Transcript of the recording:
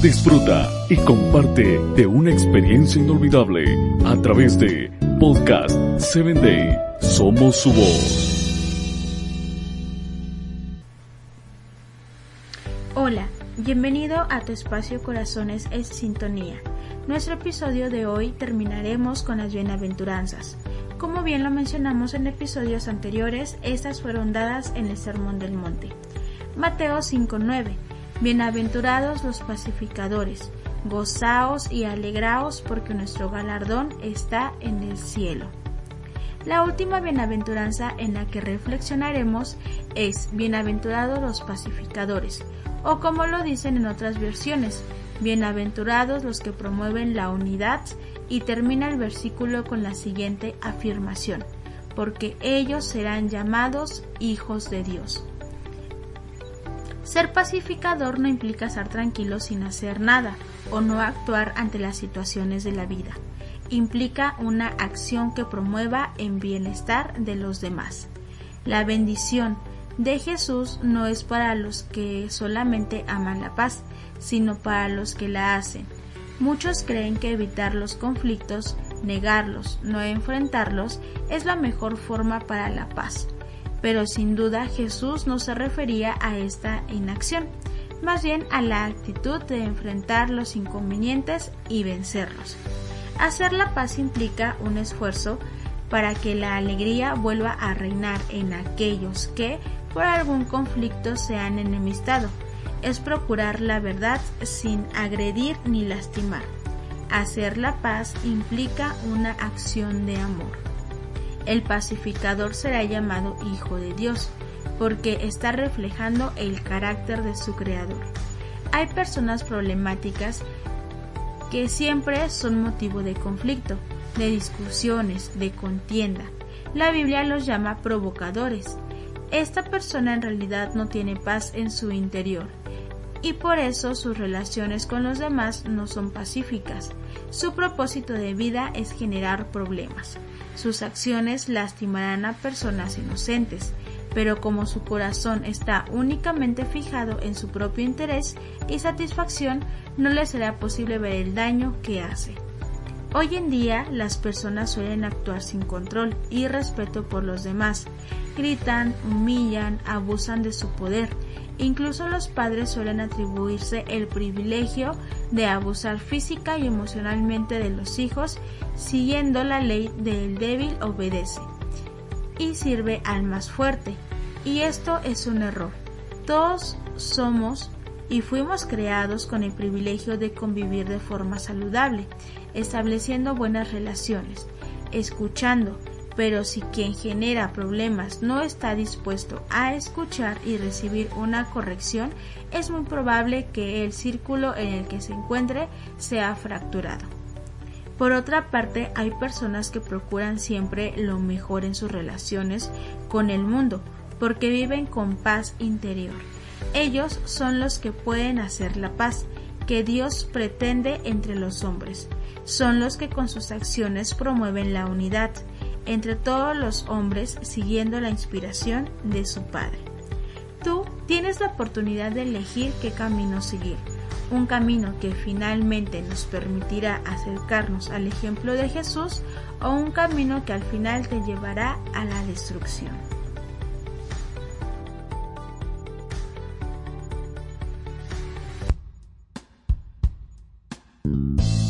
Disfruta y comparte de una experiencia inolvidable a través de Podcast 7 Day. Somos su voz. Hola, bienvenido a tu espacio Corazones es Sintonía. Nuestro episodio de hoy terminaremos con las bienaventuranzas. Como bien lo mencionamos en episodios anteriores, estas fueron dadas en el Sermón del Monte. Mateo 5.9 Bienaventurados los pacificadores, gozaos y alegraos porque nuestro galardón está en el cielo. La última bienaventuranza en la que reflexionaremos es Bienaventurados los pacificadores, o como lo dicen en otras versiones, Bienaventurados los que promueven la unidad y termina el versículo con la siguiente afirmación, porque ellos serán llamados hijos de Dios. Ser pacificador no implica estar tranquilo sin hacer nada o no actuar ante las situaciones de la vida. Implica una acción que promueva en bienestar de los demás. La bendición de Jesús no es para los que solamente aman la paz, sino para los que la hacen. Muchos creen que evitar los conflictos, negarlos, no enfrentarlos, es la mejor forma para la paz pero sin duda Jesús no se refería a esta inacción, más bien a la actitud de enfrentar los inconvenientes y vencerlos. Hacer la paz implica un esfuerzo para que la alegría vuelva a reinar en aquellos que por algún conflicto se han enemistado. Es procurar la verdad sin agredir ni lastimar. Hacer la paz implica una acción de amor el pacificador será llamado Hijo de Dios, porque está reflejando el carácter de su Creador. Hay personas problemáticas que siempre son motivo de conflicto, de discusiones, de contienda. La Biblia los llama provocadores. Esta persona en realidad no tiene paz en su interior y por eso sus relaciones con los demás no son pacíficas. Su propósito de vida es generar problemas. Sus acciones lastimarán a personas inocentes, pero como su corazón está únicamente fijado en su propio interés y satisfacción, no le será posible ver el daño que hace. Hoy en día las personas suelen actuar sin control y respeto por los demás. Gritan, humillan, abusan de su poder Incluso los padres suelen atribuirse el privilegio de abusar física y emocionalmente de los hijos, siguiendo la ley del débil obedece y sirve al más fuerte. Y esto es un error. Todos somos y fuimos creados con el privilegio de convivir de forma saludable, estableciendo buenas relaciones, escuchando, pero si quien genera problemas no está dispuesto a escuchar y recibir una corrección, es muy probable que el círculo en el que se encuentre sea fracturado. Por otra parte, hay personas que procuran siempre lo mejor en sus relaciones con el mundo, porque viven con paz interior. Ellos son los que pueden hacer la paz que Dios pretende entre los hombres. Son los que con sus acciones promueven la unidad, entre todos los hombres siguiendo la inspiración de su Padre. Tú tienes la oportunidad de elegir qué camino seguir, un camino que finalmente nos permitirá acercarnos al ejemplo de Jesús o un camino que al final te llevará a la destrucción.